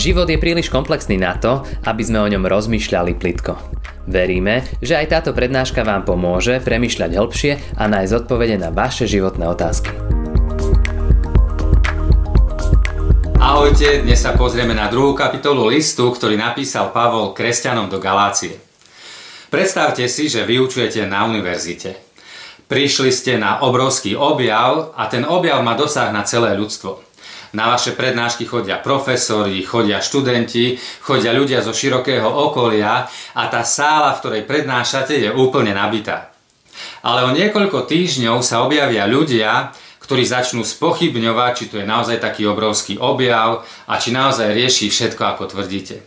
Život je príliš komplexný na to, aby sme o ňom rozmýšľali plitko. Veríme, že aj táto prednáška vám pomôže premyšľať hĺbšie a nájsť odpovede na vaše životné otázky. Ahojte, dnes sa pozrieme na druhú kapitolu listu, ktorý napísal Pavol kresťanom do Galácie. Predstavte si, že vyučujete na univerzite. Prišli ste na obrovský objav a ten objav má dosah na celé ľudstvo. Na vaše prednášky chodia profesori, chodia študenti, chodia ľudia zo širokého okolia a tá sála, v ktorej prednášate, je úplne nabitá. Ale o niekoľko týždňov sa objavia ľudia, ktorí začnú spochybňovať, či to je naozaj taký obrovský objav a či naozaj rieši všetko, ako tvrdíte.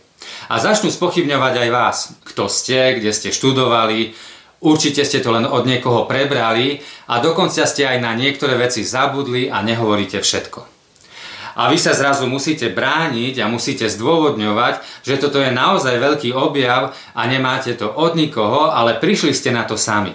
A začnú spochybňovať aj vás, kto ste, kde ste študovali, určite ste to len od niekoho prebrali a dokonca ste aj na niektoré veci zabudli a nehovoríte všetko. A vy sa zrazu musíte brániť a musíte zdôvodňovať, že toto je naozaj veľký objav a nemáte to od nikoho, ale prišli ste na to sami.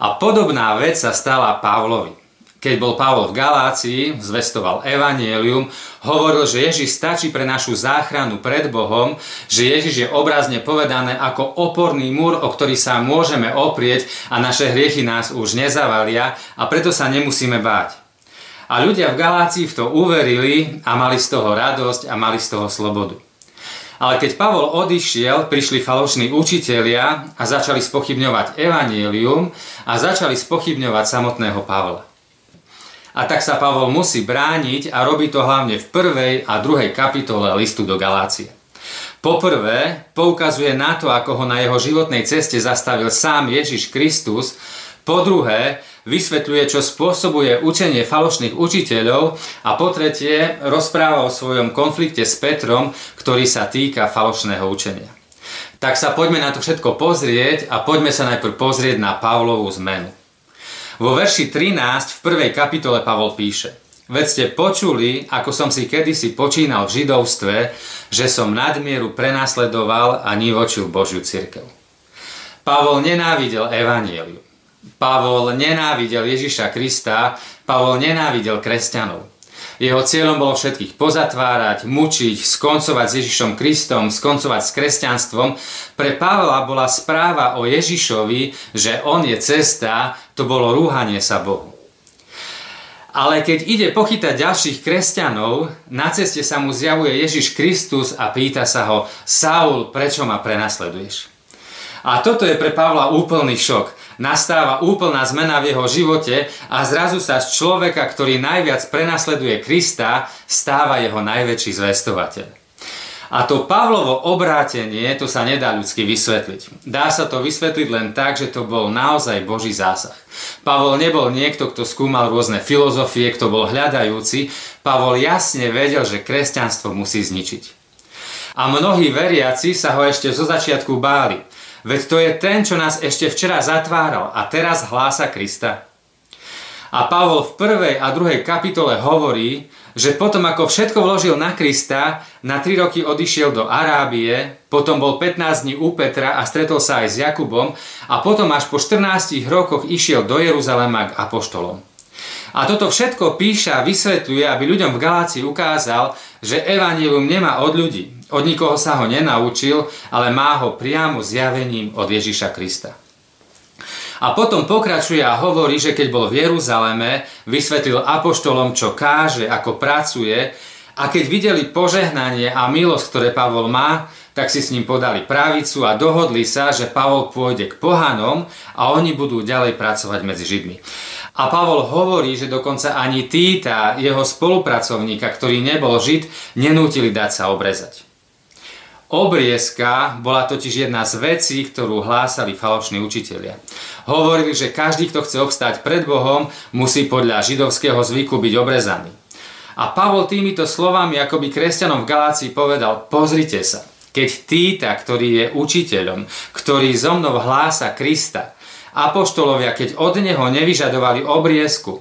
A podobná vec sa stala Pavlovi. Keď bol Pavol v Galácii, zvestoval evanielium, hovoril, že Ježiš stačí pre našu záchranu pred Bohom, že Ježiš je obrazne povedané ako oporný múr, o ktorý sa môžeme oprieť a naše hriechy nás už nezavalia a preto sa nemusíme báť. A ľudia v Galácii v to uverili a mali z toho radosť a mali z toho slobodu. Ale keď Pavol odišiel, prišli falošní učitelia a začali spochybňovať evanielium a začali spochybňovať samotného Pavla. A tak sa Pavol musí brániť a robí to hlavne v prvej a druhej kapitole listu do Galácie. Poprvé poukazuje na to, ako ho na jeho životnej ceste zastavil sám Ježiš Kristus. Po druhé, vysvetľuje, čo spôsobuje učenie falošných učiteľov a po tretie rozpráva o svojom konflikte s Petrom, ktorý sa týka falošného učenia. Tak sa poďme na to všetko pozrieť a poďme sa najprv pozrieť na Pavlovú zmenu. Vo verši 13 v prvej kapitole Pavol píše Veď ste počuli, ako som si kedysi počínal v židovstve, že som nadmieru prenasledoval a nivočil Božiu církev. Pavol nenávidel evanieliu. Pavol nenávidel Ježiša Krista, Pavol nenávidel kresťanov. Jeho cieľom bolo všetkých pozatvárať, mučiť, skoncovať s Ježišom Kristom, skoncovať s kresťanstvom. Pre Pavla bola správa o Ježišovi, že on je cesta, to bolo rúhanie sa Bohu. Ale keď ide pochytať ďalších kresťanov, na ceste sa mu zjavuje Ježiš Kristus a pýta sa ho, Saul, prečo ma prenasleduješ? A toto je pre Pavla úplný šok nastáva úplná zmena v jeho živote a zrazu sa z človeka, ktorý najviac prenasleduje Krista, stáva jeho najväčší zvestovateľ. A to Pavlovo obrátenie, to sa nedá ľudsky vysvetliť. Dá sa to vysvetliť len tak, že to bol naozaj Boží zásah. Pavol nebol niekto, kto skúmal rôzne filozofie, kto bol hľadajúci. Pavol jasne vedel, že kresťanstvo musí zničiť. A mnohí veriaci sa ho ešte zo začiatku báli. Veď to je ten, čo nás ešte včera zatváral a teraz hlása Krista. A Pavol v prvej a druhej kapitole hovorí, že potom ako všetko vložil na Krista, na 3 roky odišiel do Arábie, potom bol 15 dní u Petra a stretol sa aj s Jakubom a potom až po 14 rokoch išiel do Jeruzalema k apoštolom. A toto všetko píša a vysvetľuje, aby ľuďom v Galácii ukázal, že evanílium nemá od ľudí. Od nikoho sa ho nenaučil, ale má ho priamo zjavením od Ježiša Krista. A potom pokračuje a hovorí, že keď bol v Jeruzaleme, vysvetlil apoštolom, čo káže, ako pracuje a keď videli požehnanie a milosť, ktoré Pavol má, tak si s ním podali pravicu a dohodli sa, že Pavol pôjde k pohanom a oni budú ďalej pracovať medzi Židmi. A Pavol hovorí, že dokonca ani Týta, jeho spolupracovníka, ktorý nebol Žid, nenútili dať sa obrezať. Obriezka bola totiž jedna z vecí, ktorú hlásali falošní učitelia. Hovorili, že každý, kto chce obstáť pred Bohom, musí podľa židovského zvyku byť obrezaný. A Pavol týmito slovami akoby kresťanom v Galácii povedal, pozrite sa, keď Týta, ktorý je učiteľom, ktorý zo mnou hlása Krista, apoštolovia, keď od neho nevyžadovali obriezku,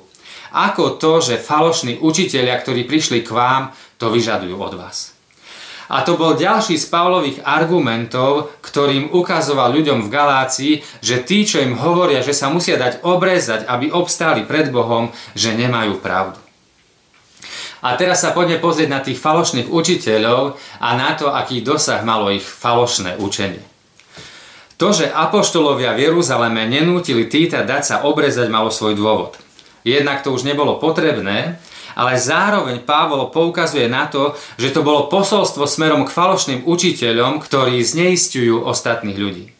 ako to, že falošní učitelia, ktorí prišli k vám, to vyžadujú od vás. A to bol ďalší z Pavlových argumentov, ktorým ukazoval ľuďom v Galácii, že tí, čo im hovoria, že sa musia dať obrezať, aby obstáli pred Bohom, že nemajú pravdu. A teraz sa poďme pozrieť na tých falošných učiteľov a na to, aký dosah malo ich falošné učenie. To, že apoštolovia v Jeruzaleme nenútili Týta dať sa obrezať, malo svoj dôvod. Jednak to už nebolo potrebné, ale zároveň Pavol poukazuje na to, že to bolo posolstvo smerom k falošným učiteľom, ktorí zneistujú ostatných ľudí.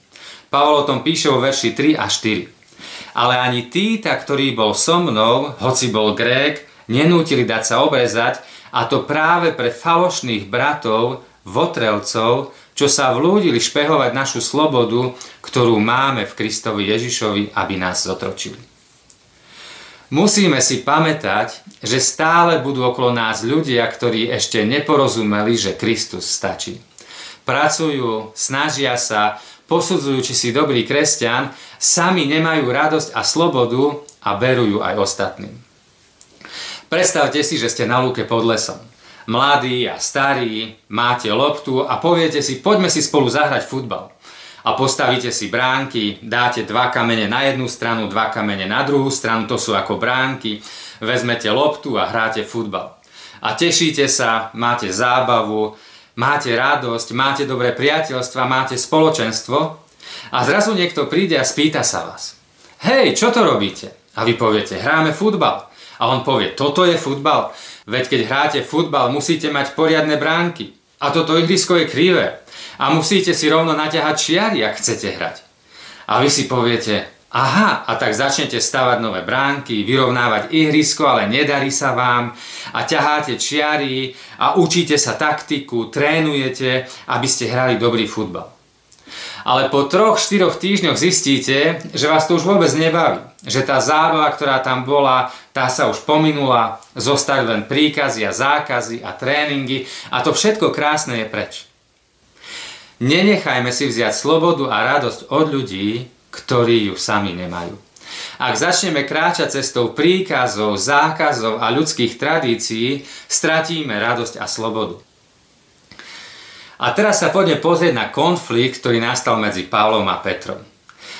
Pavol o tom píše vo verši 3 a 4. Ale ani Týta, ktorý bol so mnou, hoci bol Grék, nenútili dať sa obrezať, a to práve pre falošných bratov, votrelcov, čo sa vlúdili špehovať našu slobodu, ktorú máme v Kristovi Ježišovi, aby nás zotročili. Musíme si pamätať, že stále budú okolo nás ľudia, ktorí ešte neporozumeli, že Kristus stačí. Pracujú, snažia sa, posudzujú, či si dobrý kresťan, sami nemajú radosť a slobodu a verujú aj ostatným. Predstavte si, že ste na lúke pod lesom mladí a starí, máte loptu a poviete si, poďme si spolu zahrať futbal. A postavíte si bránky, dáte dva kamene na jednu stranu, dva kamene na druhú stranu, to sú ako bránky, vezmete loptu a hráte futbal. A tešíte sa, máte zábavu, máte radosť, máte dobré priateľstva, máte spoločenstvo a zrazu niekto príde a spýta sa vás. Hej, čo to robíte? A vy poviete, hráme futbal. A on povie, toto je futbal. Veď keď hráte futbal, musíte mať poriadne bránky. A toto ihrisko je krivé. A musíte si rovno naťahať čiary, ak chcete hrať. A vy si poviete, aha, a tak začnete stavať nové bránky, vyrovnávať ihrisko, ale nedarí sa vám a ťaháte čiary a učíte sa taktiku, trénujete, aby ste hrali dobrý futbal. Ale po troch, štyroch týždňoch zistíte, že vás to už vôbec nebaví. Že tá zábava, ktorá tam bola, tá sa už pominula, zostali len príkazy a zákazy a tréningy a to všetko krásne je preč. Nenechajme si vziať slobodu a radosť od ľudí, ktorí ju sami nemajú. Ak začneme kráčať cestou príkazov, zákazov a ľudských tradícií, stratíme radosť a slobodu. A teraz sa poďme pozrieť na konflikt, ktorý nastal medzi Pavlom a Petrom.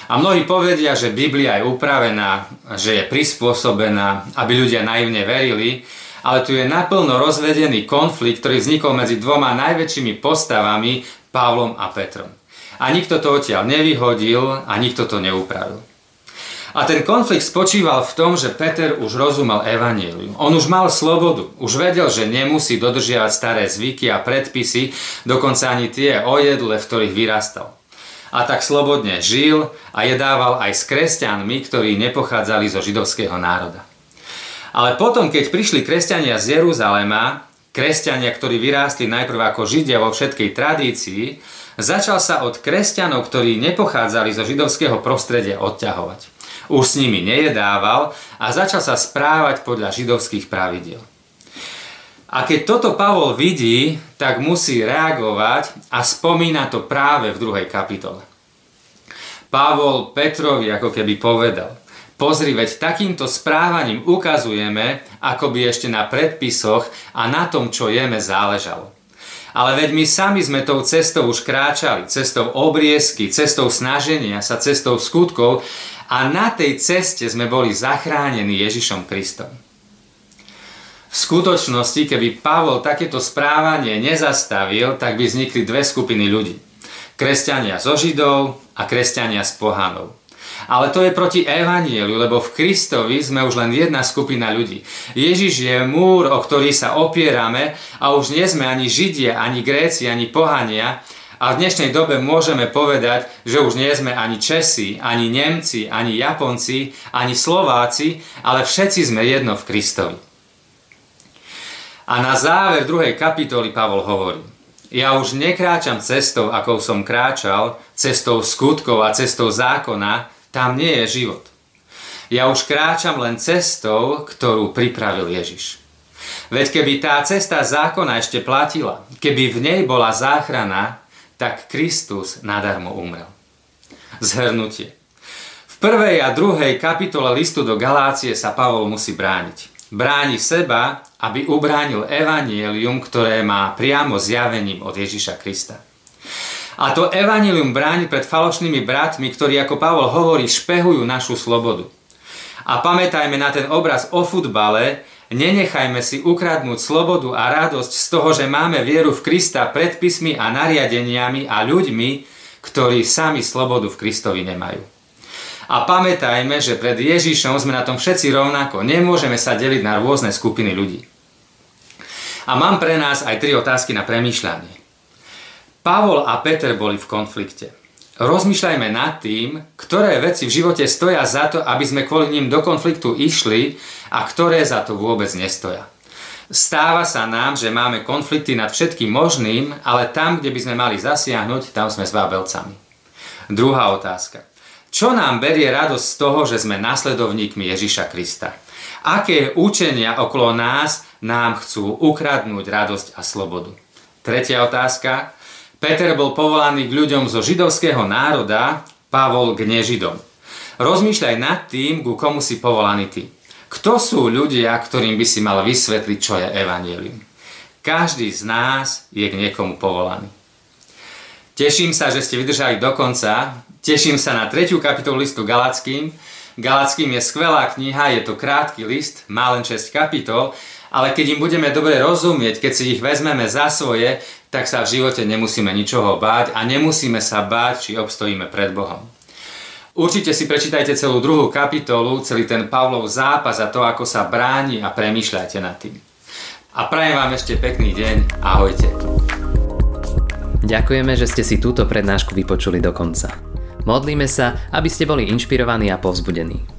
A mnohí povedia, že Biblia je upravená, že je prispôsobená, aby ľudia naivne verili, ale tu je naplno rozvedený konflikt, ktorý vznikol medzi dvoma najväčšími postavami, Pavlom a Petrom. A nikto to odtiaľ nevyhodil a nikto to neupravil. A ten konflikt spočíval v tom, že Peter už rozumel evanílium. On už mal slobodu, už vedel, že nemusí dodržiavať staré zvyky a predpisy, dokonca ani tie o jedle, v ktorých vyrastal. A tak slobodne žil a jedával aj s kresťanmi, ktorí nepochádzali zo židovského národa. Ale potom, keď prišli kresťania z Jeruzalema, kresťania, ktorí vyrástli najprv ako židia vo všetkej tradícii, začal sa od kresťanov, ktorí nepochádzali zo židovského prostredia odťahovať už s nimi nejedával a začal sa správať podľa židovských pravidiel. A keď toto Pavol vidí, tak musí reagovať a spomína to práve v druhej kapitole. Pavol Petrovi ako keby povedal, pozri, veď takýmto správaním ukazujeme, ako by ešte na predpisoch a na tom, čo jeme, záležalo. Ale veď my sami sme tou cestou už kráčali, cestou obriezky, cestou snaženia sa, cestou skutkov a na tej ceste sme boli zachránení Ježišom Kristom. V skutočnosti, keby Pavol takéto správanie nezastavil, tak by vznikli dve skupiny ľudí. Kresťania zo Židov a kresťania z pohanov. Ale to je proti evanieliu, lebo v Kristovi sme už len jedna skupina ľudí. Ježiš je múr, o ktorý sa opierame a už nie sme ani Židia, ani Gréci, ani pohania, a v dnešnej dobe môžeme povedať, že už nie sme ani Česi, ani Nemci, ani Japonci, ani Slováci, ale všetci sme jedno v Kristovi. A na záver druhej kapitoly Pavol hovorí, ja už nekráčam cestou, akou som kráčal, cestou skutkov a cestou zákona, tam nie je život. Ja už kráčam len cestou, ktorú pripravil Ježiš. Veď keby tá cesta zákona ešte platila, keby v nej bola záchrana, tak Kristus nadarmo umrel. Zhrnutie. V prvej a druhej kapitole listu do Galácie sa Pavol musí brániť. Bráni seba, aby ubránil evanielium, ktoré má priamo zjavením od Ježiša Krista. A to evanilium bráni pred falošnými bratmi, ktorí, ako Pavol hovorí, špehujú našu slobodu. A pamätajme na ten obraz o futbale, Nenechajme si ukradnúť slobodu a radosť z toho, že máme vieru v Krista predpismi a nariadeniami a ľuďmi, ktorí sami slobodu v Kristovi nemajú. A pamätajme, že pred Ježišom sme na tom všetci rovnako. Nemôžeme sa deliť na rôzne skupiny ľudí. A mám pre nás aj tri otázky na premýšľanie. Pavol a Peter boli v konflikte. Rozmýšľajme nad tým, ktoré veci v živote stoja za to, aby sme kvôli ním do konfliktu išli a ktoré za to vôbec nestoja. Stáva sa nám, že máme konflikty nad všetkým možným, ale tam, kde by sme mali zasiahnuť, tam sme s vábelcami. Druhá otázka. Čo nám berie radosť z toho, že sme nasledovníkmi Ježiša Krista? Aké učenia okolo nás nám chcú ukradnúť radosť a slobodu? Tretia otázka. Peter bol povolaný k ľuďom zo židovského národa, Pavol k nežidom. Rozmýšľaj nad tým, ku komu si povolaný ty. Kto sú ľudia, ktorým by si mal vysvetliť, čo je evanielium? Každý z nás je k niekomu povolaný. Teším sa, že ste vydržali do konca. Teším sa na tretiu kapitolu listu Galackým. Galackým je skvelá kniha, je to krátky list, má len 6 kapitol, ale keď im budeme dobre rozumieť, keď si ich vezmeme za svoje, tak sa v živote nemusíme ničoho báť a nemusíme sa báť, či obstojíme pred Bohom. Určite si prečítajte celú druhú kapitolu, celý ten Pavlov zápas a to, ako sa bráni a premýšľajte nad tým. A prajem vám ešte pekný deň. Ahojte. Ďakujeme, že ste si túto prednášku vypočuli do konca. Modlíme sa, aby ste boli inšpirovaní a povzbudení.